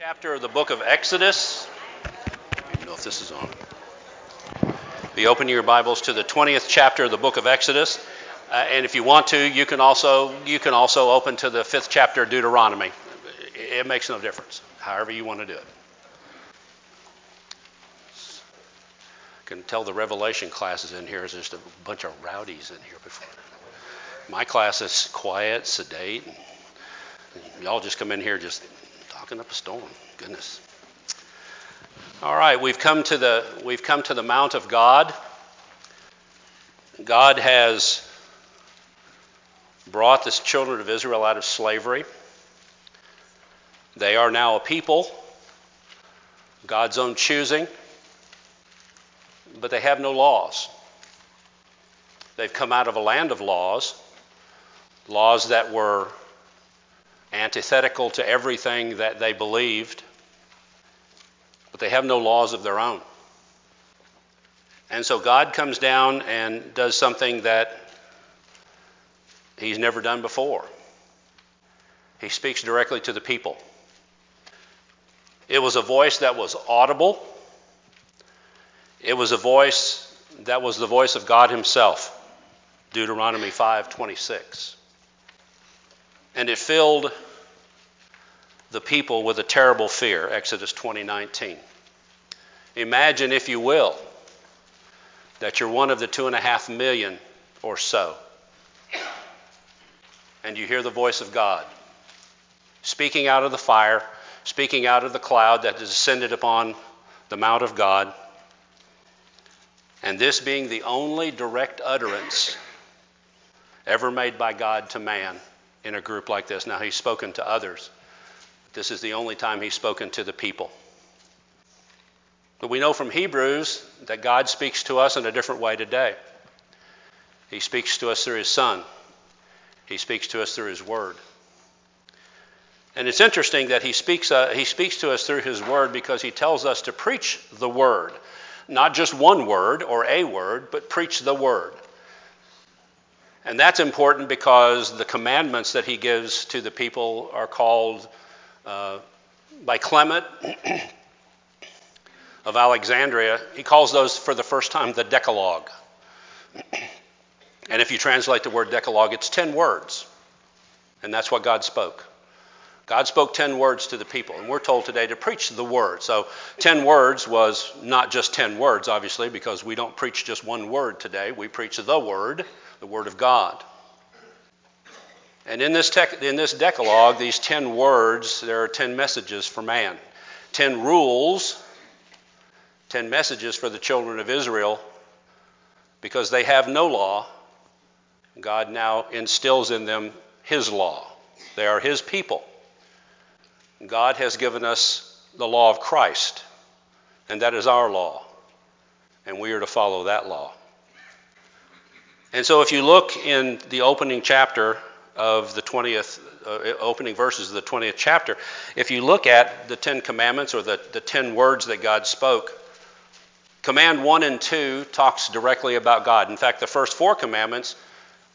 chapter of the book of Exodus. I don't know if this is on. Be open your Bibles to the 20th chapter of the book of Exodus. Uh, and if you want to, you can also you can also open to the fifth chapter of Deuteronomy. It makes no difference, however you want to do it. I can tell the Revelation classes in here is just a bunch of rowdies in here before. My class is quiet, sedate. Y'all just come in here just talking up a storm. Goodness. All right, we've come to the we've come to the Mount of God. God has brought the children of Israel out of slavery. They are now a people, God's own choosing, but they have no laws. They've come out of a land of laws, laws that were antithetical to everything that they believed, but they have no laws of their own. And so God comes down and does something that he's never done before. He speaks directly to the people. It was a voice that was audible. It was a voice that was the voice of God himself. Deuteronomy 5:26 and it filled the people with a terrible fear, Exodus 20:19. Imagine, if you will, that you're one of the two and a half million or so, and you hear the voice of God speaking out of the fire, speaking out of the cloud that descended upon the Mount of God, and this being the only direct utterance ever made by God to man in a group like this. Now, he's spoken to others. This is the only time he's spoken to the people. But we know from Hebrews that God speaks to us in a different way today. He speaks to us through his Son, he speaks to us through his Word. And it's interesting that he speaks, uh, he speaks to us through his Word because he tells us to preach the Word. Not just one word or a word, but preach the Word. And that's important because the commandments that he gives to the people are called uh, by Clement of Alexandria. He calls those for the first time the Decalogue. and if you translate the word Decalogue, it's 10 words. And that's what God spoke. God spoke 10 words to the people, and we're told today to preach the word. So 10 words was not just 10 words, obviously, because we don't preach just one word today. We preach the word the Word of God. And in this, in this Decalogue, these 10 words, there are 10 messages for man, 10 rules, 10 messages for the children of Israel, because they have no law. God now instills in them His law. They are His people. God has given us the law of Christ, and that is our law, and we are to follow that law. And so, if you look in the opening chapter of the 20th, uh, opening verses of the 20th chapter, if you look at the Ten Commandments or the, the 10 words that God spoke, Command 1 and 2 talks directly about God. In fact, the first four commandments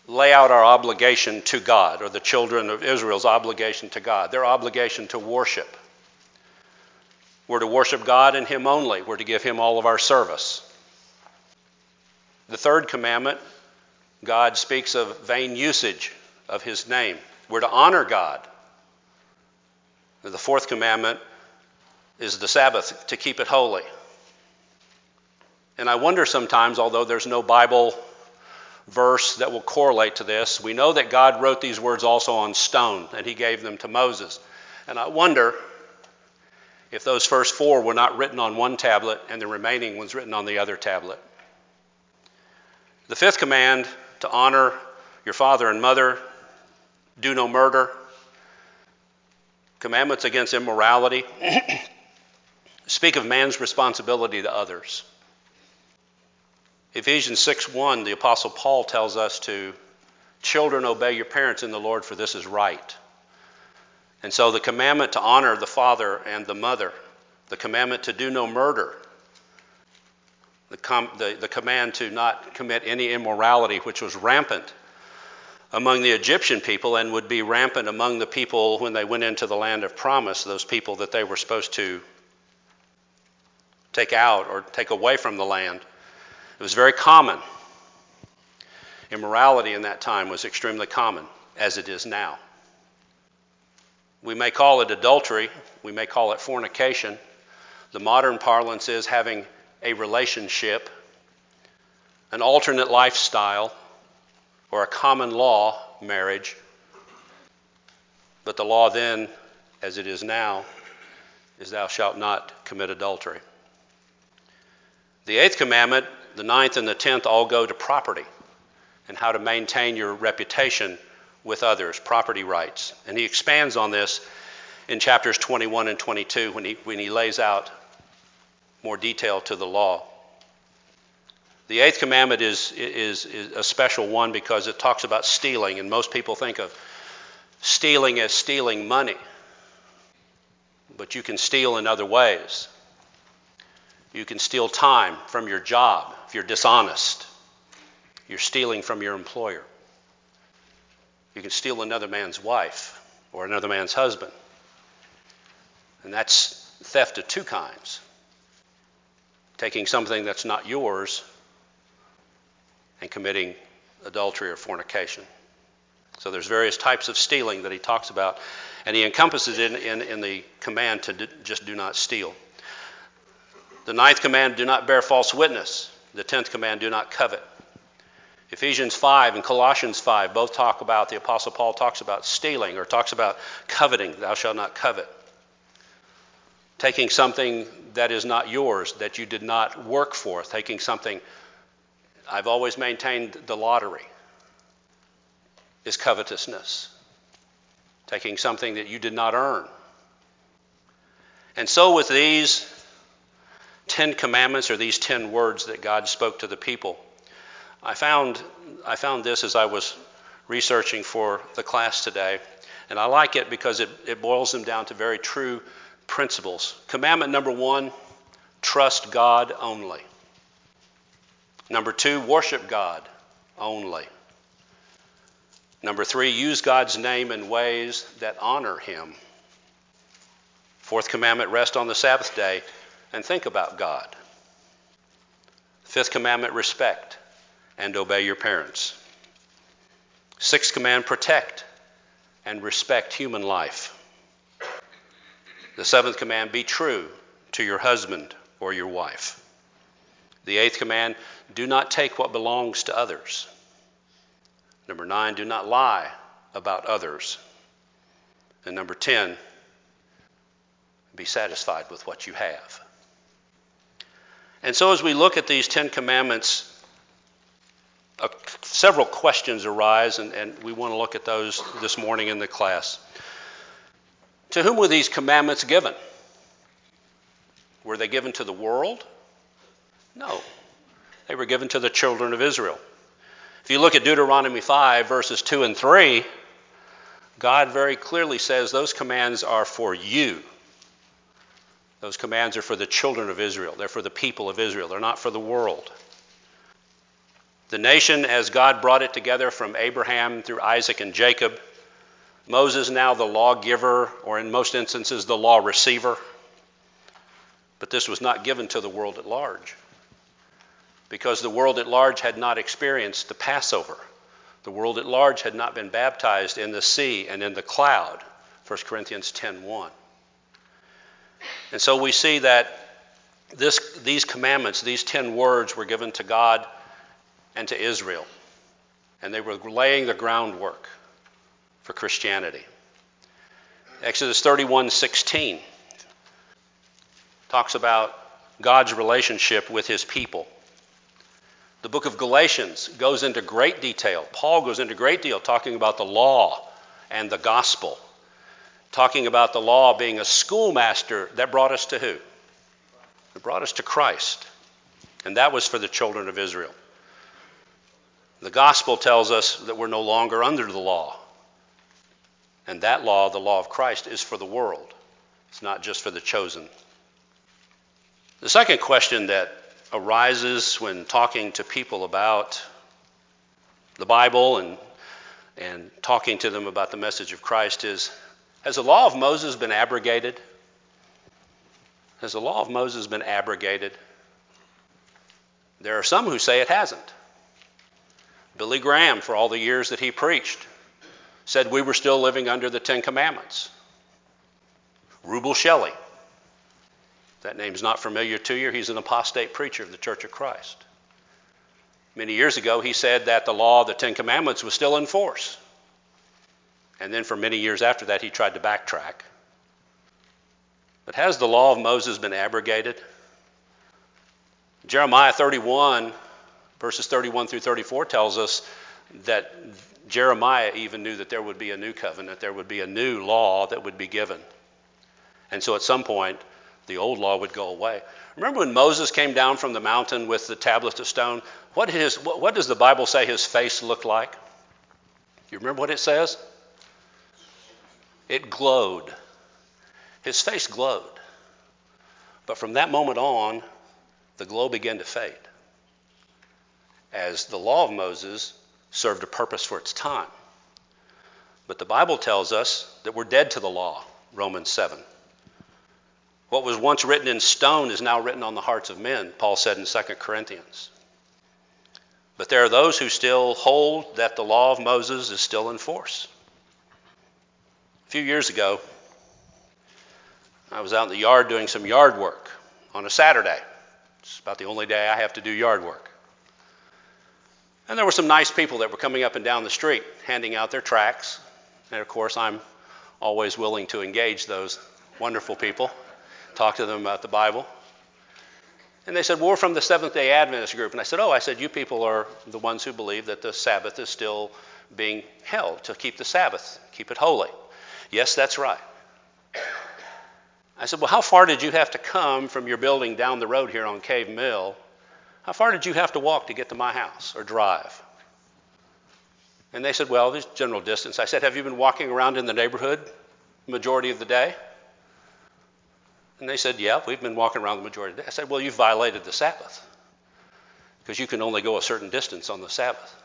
lay out our obligation to God, or the children of Israel's obligation to God, their obligation to worship. We're to worship God and Him only, we're to give Him all of our service. The third commandment God speaks of vain usage of his name. We're to honor God. The fourth commandment is the Sabbath, to keep it holy. And I wonder sometimes, although there's no Bible verse that will correlate to this, we know that God wrote these words also on stone, and he gave them to Moses. And I wonder if those first four were not written on one tablet and the remaining ones written on the other tablet. The fifth command to honor your father and mother, do no murder, commandments against immorality, speak of man's responsibility to others. Ephesians 6:1, the apostle Paul tells us to children obey your parents in the Lord for this is right. And so the commandment to honor the father and the mother, the commandment to do no murder, the, com- the, the command to not commit any immorality, which was rampant among the Egyptian people and would be rampant among the people when they went into the land of promise, those people that they were supposed to take out or take away from the land. It was very common. Immorality in that time was extremely common, as it is now. We may call it adultery, we may call it fornication. The modern parlance is having a relationship, an alternate lifestyle, or a common law marriage. But the law then, as it is now, is thou shalt not commit adultery. The eighth commandment, the ninth, and the tenth all go to property and how to maintain your reputation with others, property rights. And he expands on this in chapters 21 and 22 when he, when he lays out more detail to the law. The eighth commandment is, is, is a special one because it talks about stealing, and most people think of stealing as stealing money. But you can steal in other ways. You can steal time from your job if you're dishonest. You're stealing from your employer. You can steal another man's wife or another man's husband. And that's theft of two kinds taking something that's not yours and committing adultery or fornication. So there's various types of stealing that he talks about, and he encompasses it in, in, in the command to just do not steal. The ninth command, do not bear false witness. The tenth command, do not covet. Ephesians 5 and Colossians 5 both talk about, the Apostle Paul talks about stealing or talks about coveting, thou shalt not covet taking something that is not yours, that you did not work for, taking something. I've always maintained the lottery is covetousness, taking something that you did not earn. And so, with these Ten Commandments or these ten words that God spoke to the people, I found, I found this as I was researching for the class today. And I like it because it, it boils them down to very true principles. Commandment number one trust God only. Number two, worship God only. Number three, use God's name in ways that honor Him. Fourth commandment, rest on the Sabbath day and think about God. Fifth commandment, respect and obey your parents. Sixth command, protect and respect human life. The seventh command be true to your husband or your wife. The eighth command do not take what belongs to others. Number nine, do not lie about others. And number 10, be satisfied with what you have. And so, as we look at these Ten Commandments, uh, several questions arise, and, and we want to look at those this morning in the class. To whom were these commandments given? Were they given to the world? No. They were given to the children of Israel. If you look at Deuteronomy 5, verses 2 and 3, God very clearly says those commands are for you. Those commands are for the children of Israel. They're for the people of Israel. They're not for the world. The nation, as God brought it together from Abraham through Isaac and Jacob, Moses now the lawgiver, or in most instances, the law receiver. But this was not given to the world at large because the world at large had not experienced the Passover. The world at large had not been baptized in the sea and in the cloud. 1 Corinthians 10:1. And so we see that this, these commandments, these 10 words were given to God and to Israel. And they were laying the groundwork for Christianity. Exodus 31:16 talks about God's relationship with his people. The book of Galatians goes into great detail. Paul goes into great deal talking about the law and the gospel, talking about the law being a schoolmaster that brought us to who? It brought us to Christ. And that was for the children of Israel. The gospel tells us that we're no longer under the law. And that law, the law of Christ, is for the world. It's not just for the chosen. The second question that arises when talking to people about the Bible and and talking to them about the message of Christ is Has the law of Moses been abrogated? Has the law of Moses been abrogated? There are some who say it hasn't. Billy Graham, for all the years that he preached, said we were still living under the Ten Commandments. Rubel Shelley, that name's not familiar to you. He's an apostate preacher of the Church of Christ. Many years ago, he said that the law of the Ten Commandments was still in force. And then for many years after that, he tried to backtrack. But has the law of Moses been abrogated? Jeremiah 31, verses 31 through 34, tells us that Jeremiah even knew that there would be a new covenant, there would be a new law that would be given. And so at some point, the old law would go away. Remember when Moses came down from the mountain with the tablets of stone? What, his, what does the Bible say his face looked like? You remember what it says? It glowed. His face glowed. But from that moment on, the glow began to fade. As the law of Moses served a purpose for its time. But the Bible tells us that we're dead to the law, Romans 7. What was once written in stone is now written on the hearts of men, Paul said in 2 Corinthians. But there are those who still hold that the law of Moses is still in force. A few years ago, I was out in the yard doing some yard work on a Saturday. It's about the only day I have to do yard work. And there were some nice people that were coming up and down the street handing out their tracts. And of course, I'm always willing to engage those wonderful people talk to them about the Bible. And they said, well, We're from the Seventh day Adventist group. And I said, Oh, I said, You people are the ones who believe that the Sabbath is still being held to keep the Sabbath, keep it holy. Yes, that's right. I said, Well, how far did you have to come from your building down the road here on Cave Mill? How far did you have to walk to get to my house or drive? And they said, Well, there's general distance. I said, Have you been walking around in the neighborhood majority of the day? And they said, Yeah, we've been walking around the majority of the day. I said, Well, you violated the Sabbath because you can only go a certain distance on the Sabbath.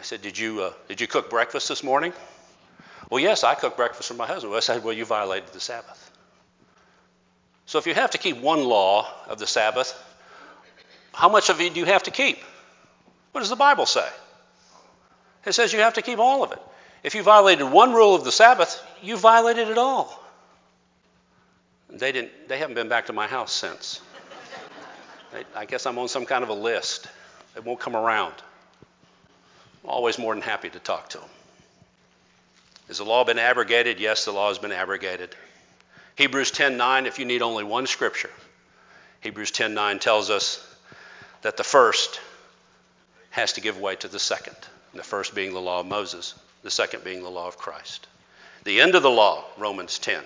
I said, Did you, uh, did you cook breakfast this morning? Well, yes, I cooked breakfast for my husband. I said, Well, you violated the Sabbath. So if you have to keep one law of the Sabbath, how much of it do you have to keep? What does the Bible say? It says you have to keep all of it. If you violated one rule of the Sabbath, you violated it all. They, didn't, they haven't been back to my house since. I guess I'm on some kind of a list. They won't come around. I'm always more than happy to talk to them. Has the law been abrogated? Yes, the law has been abrogated. Hebrews 10:9, if you need only one scripture, Hebrews 10:9 tells us that the first has to give way to the second. The first being the law of Moses, the second being the law of Christ. The end of the law, Romans 10.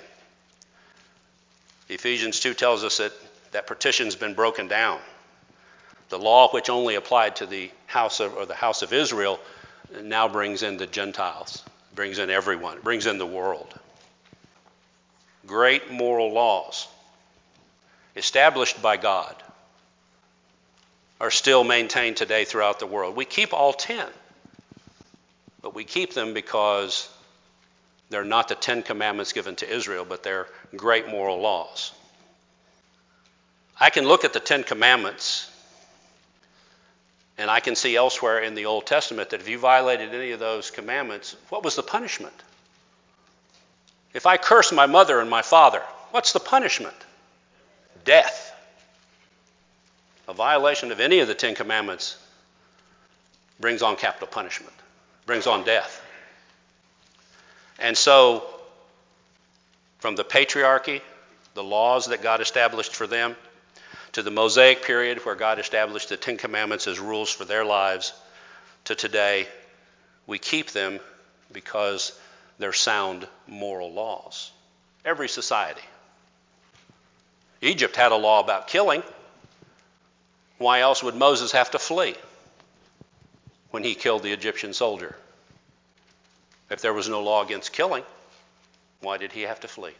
Ephesians 2 tells us that that partition's been broken down. The law which only applied to the house of, or the house of Israel now brings in the Gentiles, brings in everyone, brings in the world. Great moral laws established by God are still maintained today throughout the world. We keep all 10, but we keep them because they're not the Ten Commandments given to Israel, but they're great moral laws. I can look at the Ten Commandments and I can see elsewhere in the Old Testament that if you violated any of those commandments, what was the punishment? If I curse my mother and my father, what's the punishment? Death. A violation of any of the Ten Commandments brings on capital punishment, brings on death. And so, from the patriarchy, the laws that God established for them, to the Mosaic period where God established the Ten Commandments as rules for their lives, to today, we keep them because they're sound moral laws. Every society. Egypt had a law about killing. Why else would Moses have to flee when he killed the Egyptian soldier? If there was no law against killing, why did he have to flee?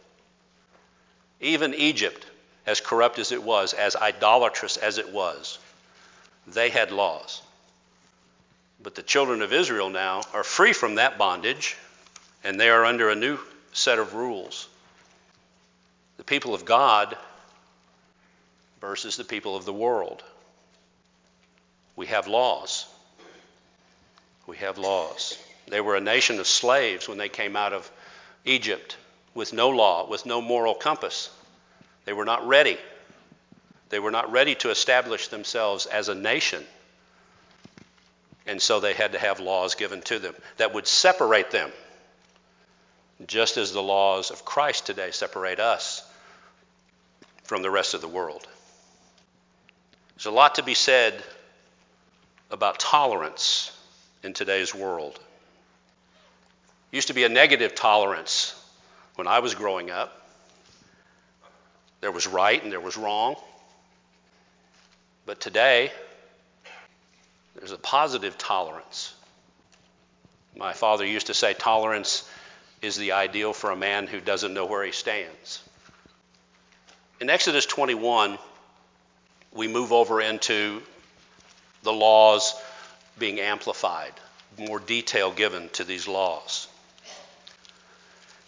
Even Egypt, as corrupt as it was, as idolatrous as it was, they had laws. But the children of Israel now are free from that bondage, and they are under a new set of rules. The people of God versus the people of the world. We have laws. We have laws. They were a nation of slaves when they came out of Egypt with no law, with no moral compass. They were not ready. They were not ready to establish themselves as a nation. And so they had to have laws given to them that would separate them, just as the laws of Christ today separate us from the rest of the world. There's a lot to be said about tolerance in today's world. It used to be a negative tolerance when I was growing up. There was right and there was wrong. But today, there's a positive tolerance. My father used to say tolerance is the ideal for a man who doesn't know where he stands. In Exodus 21, we move over into the laws being amplified, more detail given to these laws.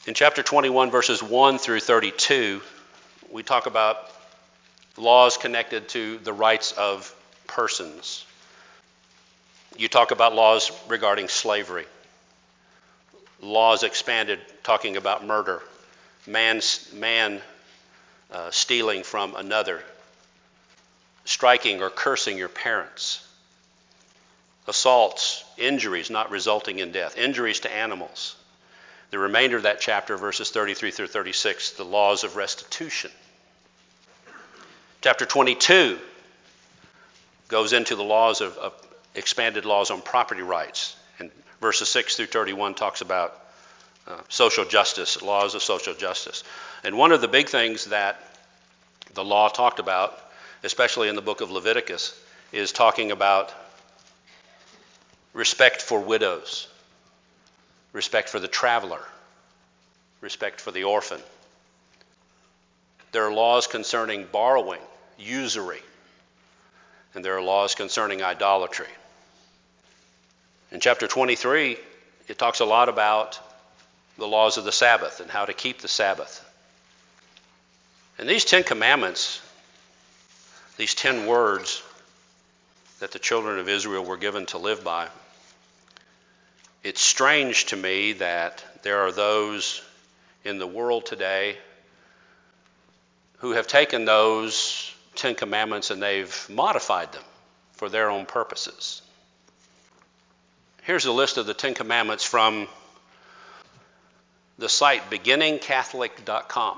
In chapter 21, verses 1 through 32, we talk about laws connected to the rights of persons. You talk about laws regarding slavery, laws expanded talking about murder, man, man uh, stealing from another, striking or cursing your parents, assaults, injuries not resulting in death, injuries to animals the remainder of that chapter, verses 33 through 36, the laws of restitution. Chapter 22 goes into the laws of, of expanded laws on property rights. And verses 6 through 31 talks about uh, social justice, laws of social justice. And one of the big things that the law talked about, especially in the book of Leviticus, is talking about respect for widows respect for the traveler, respect for the orphan. There are laws concerning borrowing, usury, and there are laws concerning idolatry. In chapter 23, it talks a lot about the laws of the Sabbath and how to keep the Sabbath. And these Ten Commandments, these ten words that the children of Israel were given to live by, it's strange to me that there are those in the world today who have taken those Ten Commandments and they've modified them for their own purposes. Here's a list of the Ten Commandments from the site beginningcatholic.com.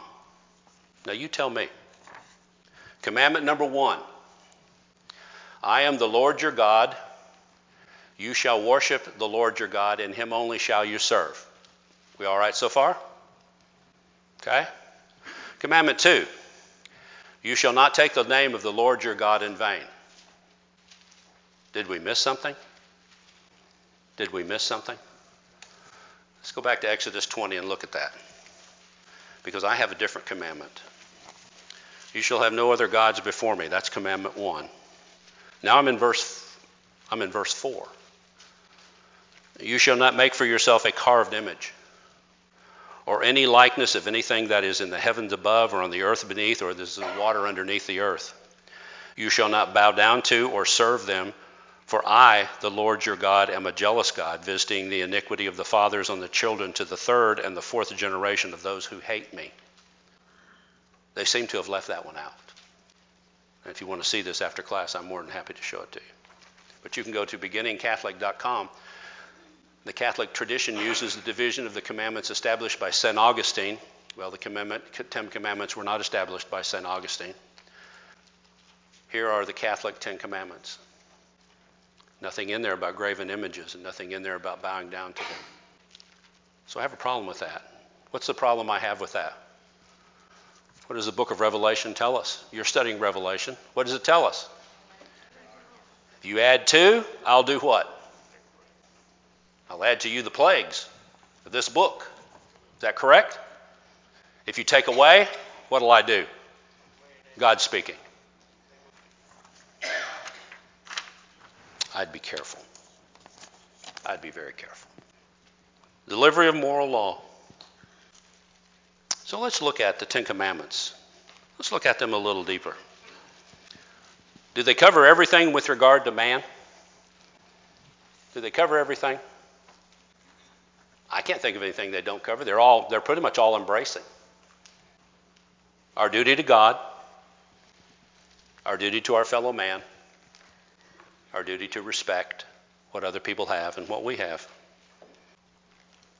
Now you tell me. Commandment number one I am the Lord your God you shall worship the Lord your God, and him only shall you serve. We all right so far? Okay. Commandment two You shall not take the name of the Lord your God in vain. Did we miss something? Did we miss something? Let's go back to Exodus 20 and look at that. Because I have a different commandment. You shall have no other gods before me. That's commandment 1. Now I'm in verse I'm in verse 4. You shall not make for yourself a carved image or any likeness of anything that is in the heavens above or on the earth beneath or there's the water underneath the earth. You shall not bow down to or serve them, for I, the Lord your God, am a jealous God, visiting the iniquity of the fathers on the children to the third and the fourth generation of those who hate me. They seem to have left that one out. And if you want to see this after class, I'm more than happy to show it to you. But you can go to beginningcatholic.com the Catholic tradition uses the division of the commandments established by St. Augustine. Well, the commandment, Ten Commandments were not established by St. Augustine. Here are the Catholic Ten Commandments. Nothing in there about graven images and nothing in there about bowing down to them. So I have a problem with that. What's the problem I have with that? What does the book of Revelation tell us? You're studying Revelation. What does it tell us? If you add two, I'll do what? I'll add to you the plagues of this book. Is that correct? If you take away, what'll I do? God speaking. I'd be careful. I'd be very careful. Delivery of moral law. So let's look at the Ten Commandments. Let's look at them a little deeper. Do they cover everything with regard to man? Do they cover everything? I can't think of anything they don't cover. They're all they're pretty much all embracing. Our duty to God, our duty to our fellow man, our duty to respect what other people have and what we have.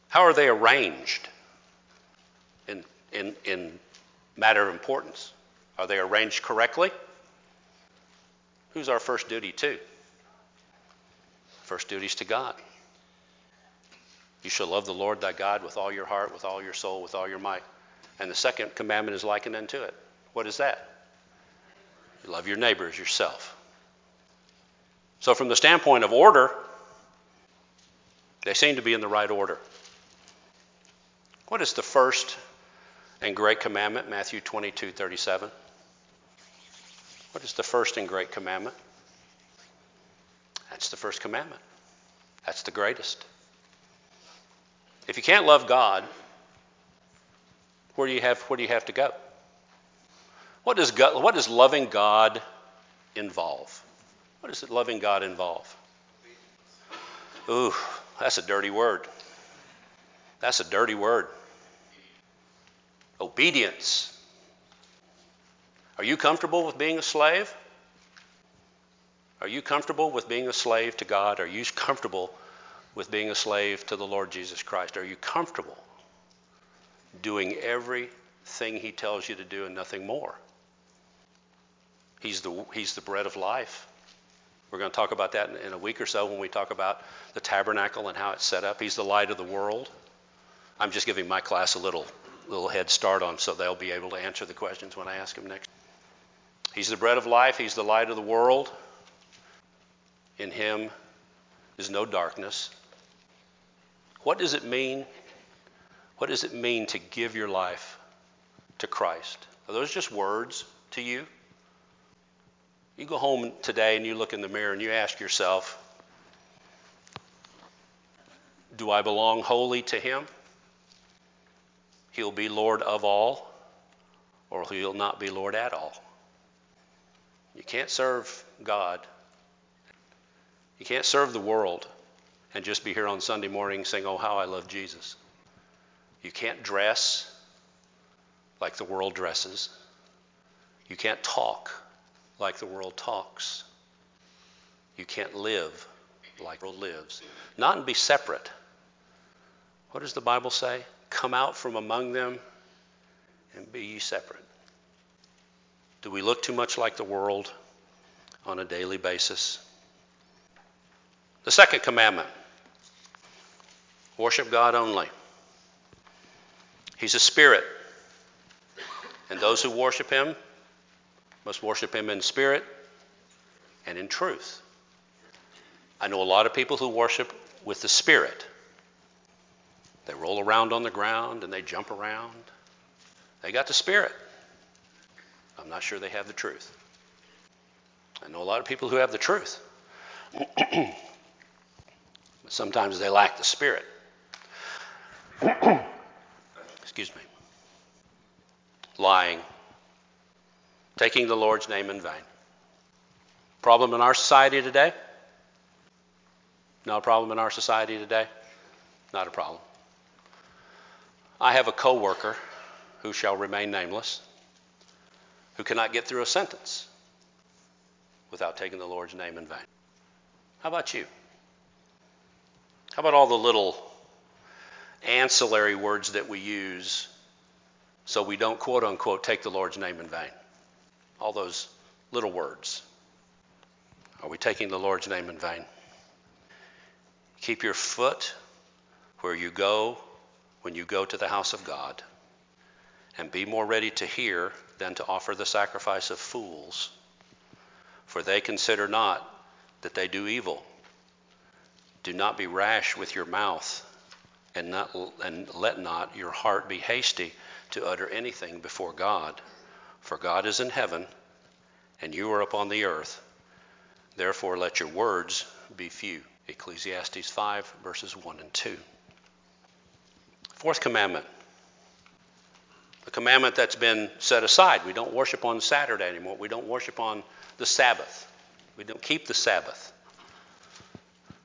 How are they arranged in, in, matter of importance? Are they arranged correctly? Who's our first duty to? First duty is to God. You shall love the Lord thy God with all your heart, with all your soul, with all your might. And the second commandment is likened unto it. What is that? You love your neighbor as yourself. So, from the standpoint of order, they seem to be in the right order. What is the first and great commandment? Matthew 22 37. What is the first and great commandment? That's the first commandment. That's the greatest. If you can't love God, where do you have, where do you have to go? What does, God, what does loving God involve? What does it loving God involve? Ooh, that's a dirty word. That's a dirty word. Obedience. Are you comfortable with being a slave? Are you comfortable with being a slave to God? Are you comfortable with being a slave to the Lord Jesus Christ? Are you comfortable doing everything He tells you to do and nothing more? He's the, he's the bread of life. We're going to talk about that in, in a week or so when we talk about the tabernacle and how it's set up. He's the light of the world. I'm just giving my class a little little head start on so they'll be able to answer the questions when I ask them next. He's the bread of life, he's the light of the world. In him is no darkness. What does it mean? What does it mean to give your life to Christ? Are those just words to you? You go home today and you look in the mirror and you ask yourself, Do I belong wholly to Him? He'll be Lord of all, or He'll not be Lord at all. You can't serve God. You can't serve the world and just be here on Sunday morning saying, Oh, how I love Jesus. You can't dress like the world dresses. You can't talk like the world talks. You can't live like the world lives. Not and be separate. What does the Bible say? Come out from among them and be ye separate. Do we look too much like the world on a daily basis? The second commandment worship God only. He's a spirit, and those who worship him must worship him in spirit and in truth. I know a lot of people who worship with the spirit. They roll around on the ground and they jump around. They got the spirit. I'm not sure they have the truth. I know a lot of people who have the truth. but sometimes they lack the spirit. Excuse me. Lying, taking the Lord's name in vain. Problem in our society today? Not a problem in our society today? Not a problem. I have a coworker who shall remain nameless who cannot get through a sentence without taking the Lord's name in vain. How about you? How about all the little ancillary words that we use so we don't quote unquote take the Lord's name in vain? all those little words. Are we taking the Lord's name in vain? Keep your foot where you go when you go to the house of God, and be more ready to hear than to offer the sacrifice of fools. For they consider not that they do evil. Do not be rash with your mouth, and, not, and let not your heart be hasty to utter anything before God. For God is in heaven, and you are upon the earth. Therefore, let your words be few. Ecclesiastes 5, verses 1 and 2. Fourth commandment. The commandment that's been set aside. We don't worship on Saturday anymore. We don't worship on the Sabbath. We don't keep the Sabbath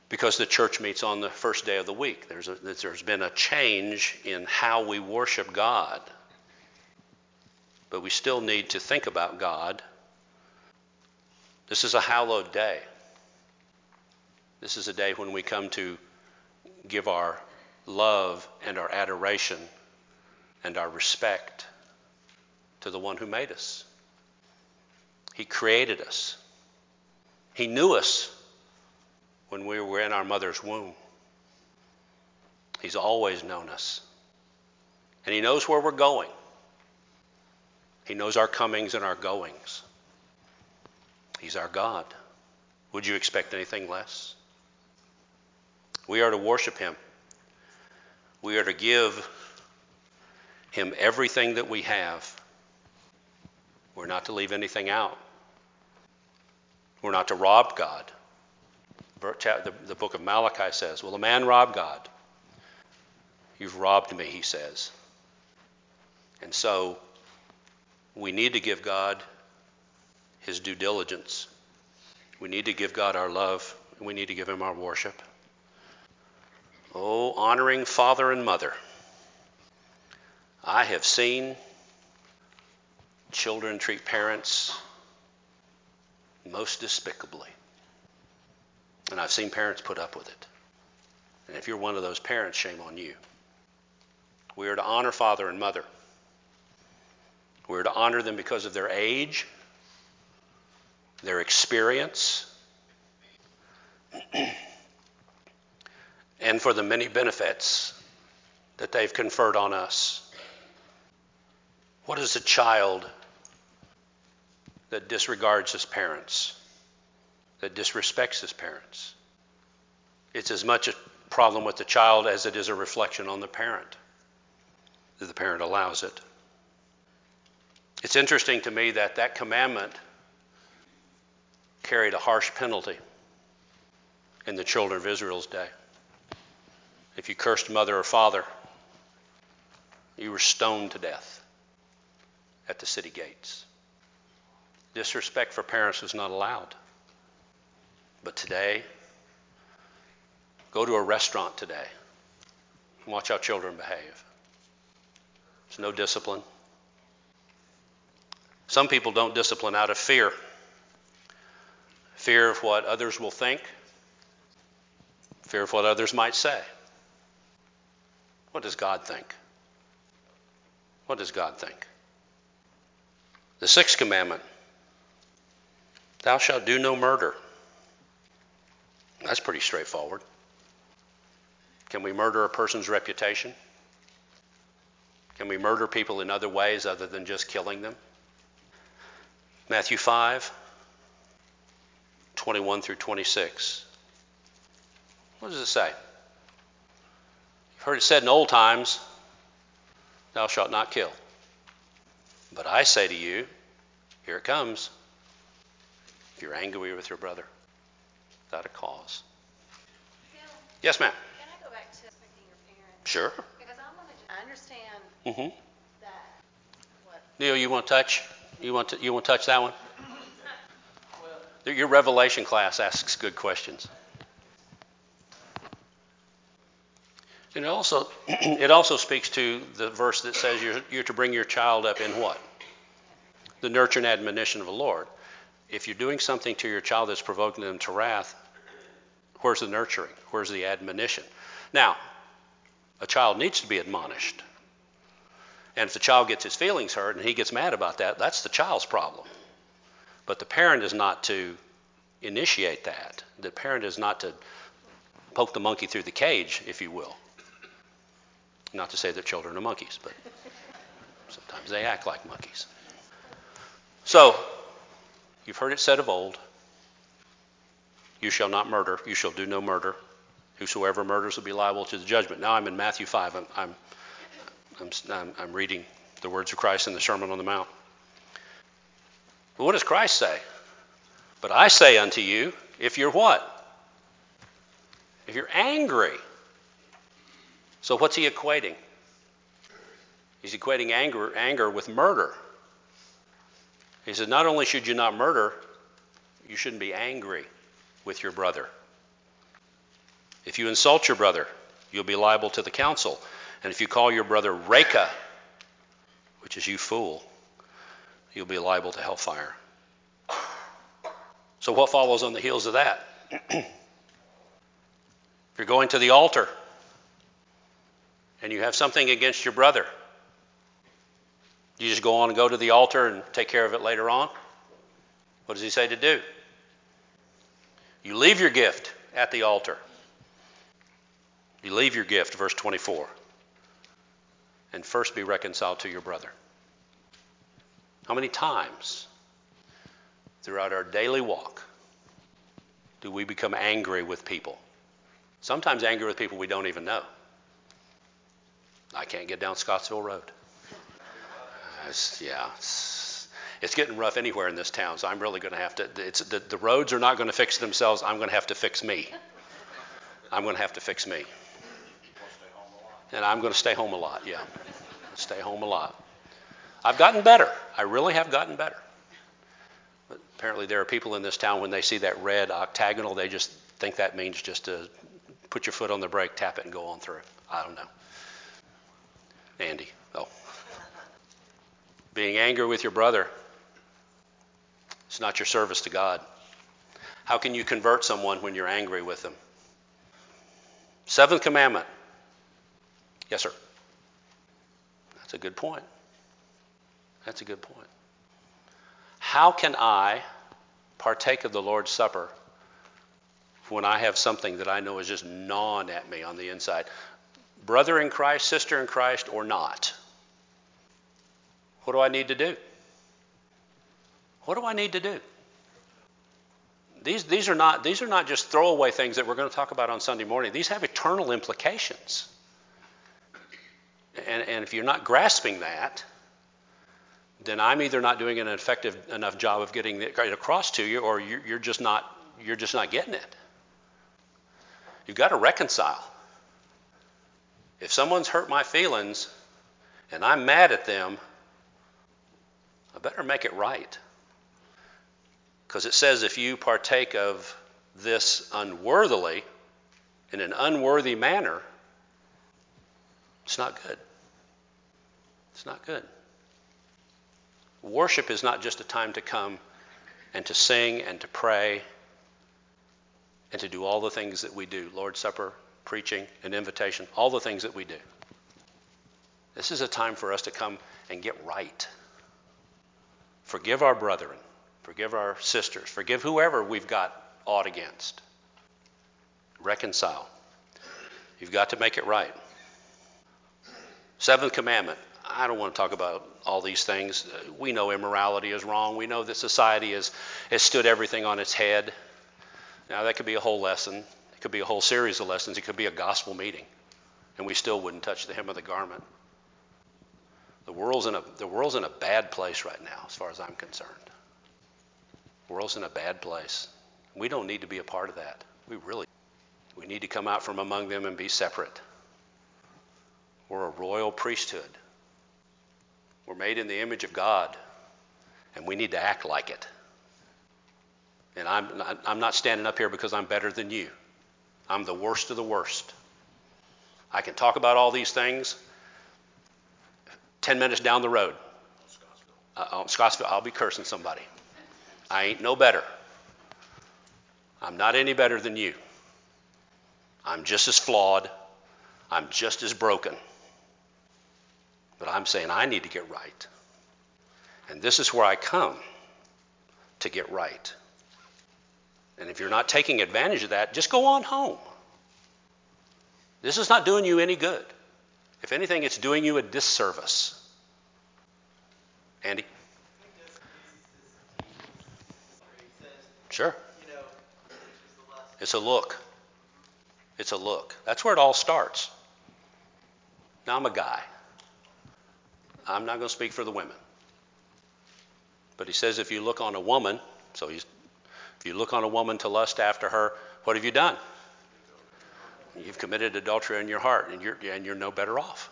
because the church meets on the first day of the week. There's, a, there's been a change in how we worship God. But we still need to think about God. This is a hallowed day. This is a day when we come to give our love and our adoration and our respect to the one who made us. He created us. He knew us when we were in our mother's womb. He's always known us. And He knows where we're going. He knows our comings and our goings. He's our God. Would you expect anything less? We are to worship Him. We are to give Him everything that we have. We're not to leave anything out. We're not to rob God. The book of Malachi says, Will a man rob God? You've robbed me, he says. And so we need to give God his due diligence. We need to give God our love, we need to give him our worship. Oh, honoring father and mother. I have seen children treat parents most despicably. And I've seen parents put up with it. And if you're one of those parents, shame on you. We are to honor father and mother. We are to honor them because of their age, their experience, and for the many benefits that they've conferred on us. What is a child that disregards his parents, that disrespects his parents. It's as much a problem with the child as it is a reflection on the parent, that the parent allows it. It's interesting to me that that commandment carried a harsh penalty in the children of Israel's day. If you cursed mother or father, you were stoned to death at the city gates. Disrespect for parents was not allowed. But today, go to a restaurant today and watch how children behave. There's no discipline. Some people don't discipline out of fear fear of what others will think, fear of what others might say. What does God think? What does God think? The sixth commandment Thou shalt do no murder. That's pretty straightforward. Can we murder a person's reputation? Can we murder people in other ways other than just killing them? Matthew 5, 21 through 26. What does it say? You've heard it said in old times, Thou shalt not kill. But I say to you, here it comes. If you're angry with your brother without a cause. Phil, Yes, ma'am. can I go back to respecting your parents? Sure. Because I want to, I understand Mm-hmm. that, what, Neil, you want to touch? You want to, you want to touch that one? well, Your Revelation class asks good questions. And it also, it also speaks to the verse that says you're, you're to bring your child up in what? The nurture and admonition of the Lord. If you're doing something to your child that's provoking them to wrath, where's the nurturing? Where's the admonition? Now, a child needs to be admonished. And if the child gets his feelings hurt and he gets mad about that, that's the child's problem. But the parent is not to initiate that. The parent is not to poke the monkey through the cage, if you will. Not to say that children are monkeys, but sometimes they act like monkeys. So, you've heard it said of old You shall not murder, you shall do no murder. Whosoever murders will be liable to the judgment. Now I'm in Matthew 5. I'm, I'm, I'm, I'm reading the words of Christ in the Sermon on the Mount. But what does Christ say? But I say unto you, if you're what? If you're angry. So what's he equating? He's equating anger, anger with murder. He says, not only should you not murder, you shouldn't be angry with your brother. If you insult your brother, you'll be liable to the council. And if you call your brother Raca, which is you fool, you'll be liable to hellfire. So, what follows on the heels of that? if you're going to the altar and you have something against your brother, you just go on and go to the altar and take care of it later on? What does he say to do? You leave your gift at the altar. You leave your gift, verse 24, and first be reconciled to your brother. How many times throughout our daily walk do we become angry with people? Sometimes angry with people we don't even know. I can't get down Scottsville Road. It's, yeah, it's, it's, getting rough anywhere in this town, so I'm really going to have to. The, the roads are not going to fix themselves. I'm going to have to fix me. I'm going to have to fix me. And I'm going to stay home a lot, yeah. Stay home a lot. I've gotten better. I really have gotten better. But apparently, there are people in this town, when they see that red octagonal, they just think that means just to put your foot on the brake, tap it, and go on through. I don't know. Andy, oh. Being angry with your brother, it's not your service to God. How can you convert someone when you're angry with them? Seventh commandment. Yes, sir. That's a good point. That's a good point. How can I partake of the Lord's Supper when I have something that I know is just gnawing at me on the inside? Brother in Christ, sister in Christ, or not? What do I need to do? What do I need to do? These, these, are not, these are not just throwaway things that we're going to talk about on Sunday morning. These have eternal implications. And, and if you're not grasping that, then I'm either not doing an effective enough job of getting it across to you, or you're, just not you're just not getting it. You've got to reconcile. If someone's hurt my feelings and I'm mad at them, I better make it right. Because it says if you partake of this unworthily, in an unworthy manner, it's not good. It's not good. Worship is not just a time to come and to sing and to pray and to do all the things that we do Lord's Supper, preaching, and invitation, all the things that we do. This is a time for us to come and get right. Forgive our brethren, forgive our sisters, forgive whoever we've got aught against. Reconcile. You've got to make it right. Seventh commandment I don't want to talk about all these things. We know immorality is wrong. We know that society has, has stood everything on its head. Now, that could be a whole lesson. It could be a whole series of lessons. It could be a gospel meeting. And we still wouldn't touch the hem of the garment. The world's in a, the world's in a bad place right now, as far as I'm concerned. The world's in a bad place. We don't need to be a part of that. We really we need to come out from among them and be separate. We're a royal priesthood. We're made in the image of God, and we need to act like it. And I'm not, I'm not standing up here because I'm better than you. I'm the worst of the worst. I can talk about all these things 10 minutes down the road. Uh, oh, Scottsville, I'll be cursing somebody. I ain't no better. I'm not any better than you. I'm just as flawed. I'm just as broken. But I'm saying I need to get right. And this is where I come to get right. And if you're not taking advantage of that, just go on home. This is not doing you any good. If anything, it's doing you a disservice. Andy? Sure. It's a look. It's a look. That's where it all starts. Now, I'm a guy. I'm not going to speak for the women. But he says if you look on a woman, so he's, if you look on a woman to lust after her, what have you done? You've committed adultery in your heart, and you're, and you're no better off.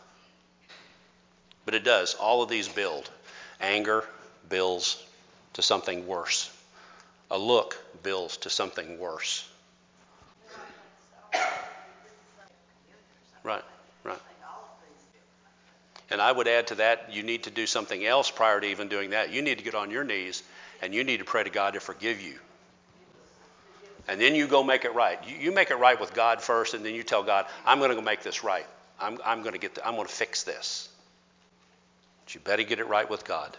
But it does. All of these build. Anger builds to something worse. A look builds to something worse. Right, right. And I would add to that, you need to do something else prior to even doing that. You need to get on your knees and you need to pray to God to forgive you. And then you go make it right. You, you make it right with God first, and then you tell God, I'm going to go make this right. I'm, I'm going to get. The, I'm going to fix this. But you better get it right with God.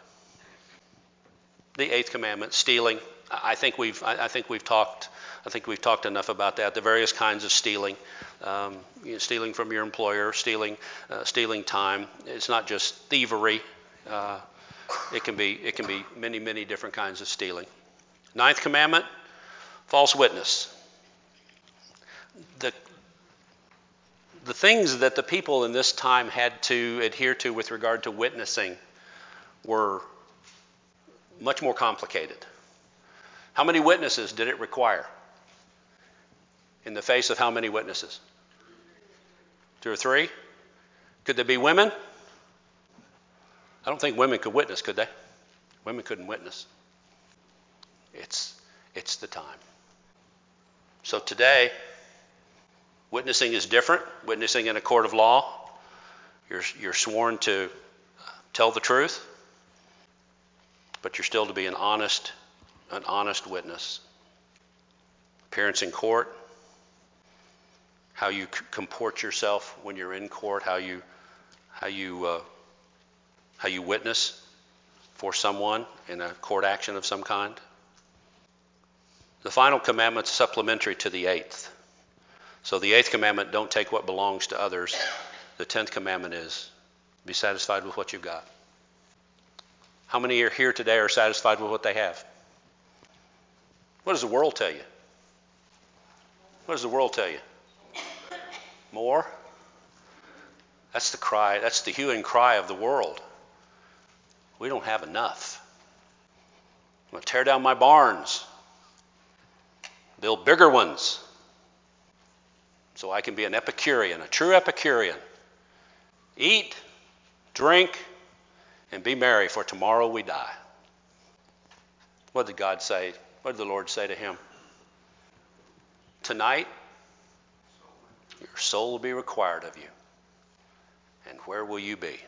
The eighth commandment, stealing. I think we've. I think we've talked. I think we've talked enough about that. The various kinds of stealing, um, you know, stealing from your employer, stealing, uh, stealing time. It's not just thievery. Uh, it can be. It can be many, many different kinds of stealing. Ninth commandment, false witness. The, the things that the people in this time had to adhere to with regard to witnessing were much more complicated. How many witnesses did it require? In the face of how many witnesses? Two or three? Could there be women? I don't think women could witness, could they? Women couldn't witness. It's, it's the time. So today, witnessing is different. Witnessing in a court of law, you're, you're sworn to tell the truth, but you're still to be an honest, an honest witness. Appearance in court, how you comport yourself when you're in court, how you, how you, uh, how you witness for someone in a court action of some kind. The final commandment is supplementary to the eighth. So the eighth commandment, don't take what belongs to others. The tenth commandment is be satisfied with what you've got. How many are here today are satisfied with what they have? What does the world tell you? What does the world tell you? More? That's the cry, that's the hue and cry of the world. We don't have enough. I'm going to tear down my barns build bigger ones so I can be an Epicurean, a true Epicurean. Eat, drink, and be merry, for tomorrow we die. What did God say? What did the Lord say to him? Tonight, your soul will be required of you. And where will you be?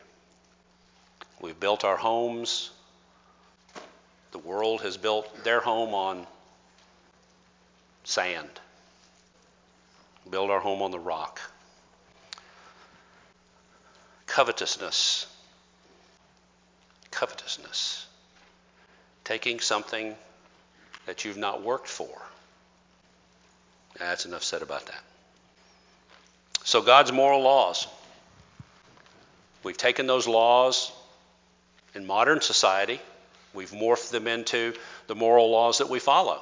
We've built our homes. The world has built their home on sand. Build our home on the rock. Covetousness. Covetousness. Taking something that you've not worked for. That's enough said about that. So, God's moral laws. We've taken those laws in modern society, we've morphed them into the moral laws that we follow.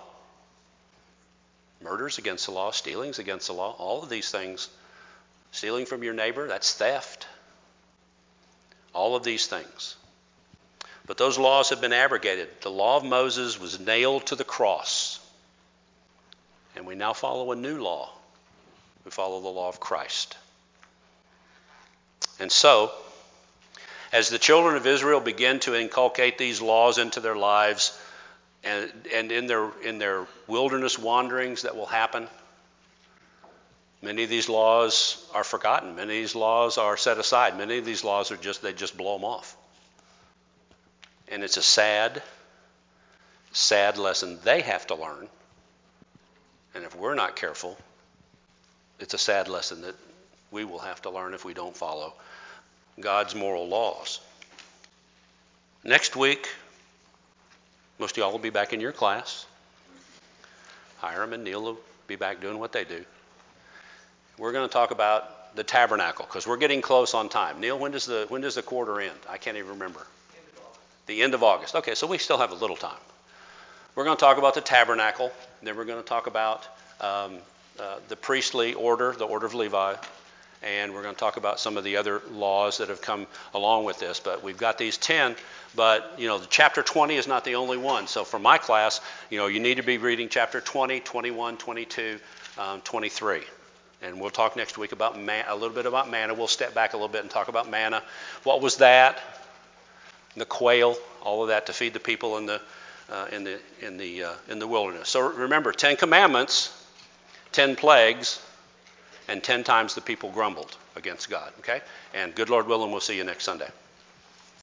Murder's against the law, stealing's against the law, all of these things. Stealing from your neighbor, that's theft. All of these things. But those laws have been abrogated. The law of Moses was nailed to the cross. And we now follow a new law. We follow the law of Christ. And so, as the children of Israel begin to inculcate these laws into their lives, and, and in, their, in their wilderness wanderings that will happen, many of these laws are forgotten. Many of these laws are set aside. Many of these laws are just, they just blow them off. And it's a sad, sad lesson they have to learn. And if we're not careful, it's a sad lesson that we will have to learn if we don't follow God's moral laws. Next week, most of y'all will be back in your class. Hiram and Neil will be back doing what they do. We're going to talk about the tabernacle because we're getting close on time. Neil, when does the when does the quarter end? I can't even remember. End the end of August. Okay, so we still have a little time. We're going to talk about the tabernacle. Then we're going to talk about um, uh, the priestly order, the order of Levi, and we're going to talk about some of the other laws that have come along with this. But we've got these 10, but you know, the chapter 20 is not the only one. So for my class, you know, you need to be reading chapter 20, 21, 22, um, 23. And we'll talk next week about man, a little bit about manna. We'll step back a little bit and talk about manna. What was that? The quail, all of that to feed the people in the uh, in the in the uh, in the wilderness. So remember, Ten Commandments, ten plagues, and ten times the people grumbled against God. Okay. And good Lord willing, we'll see you next Sunday.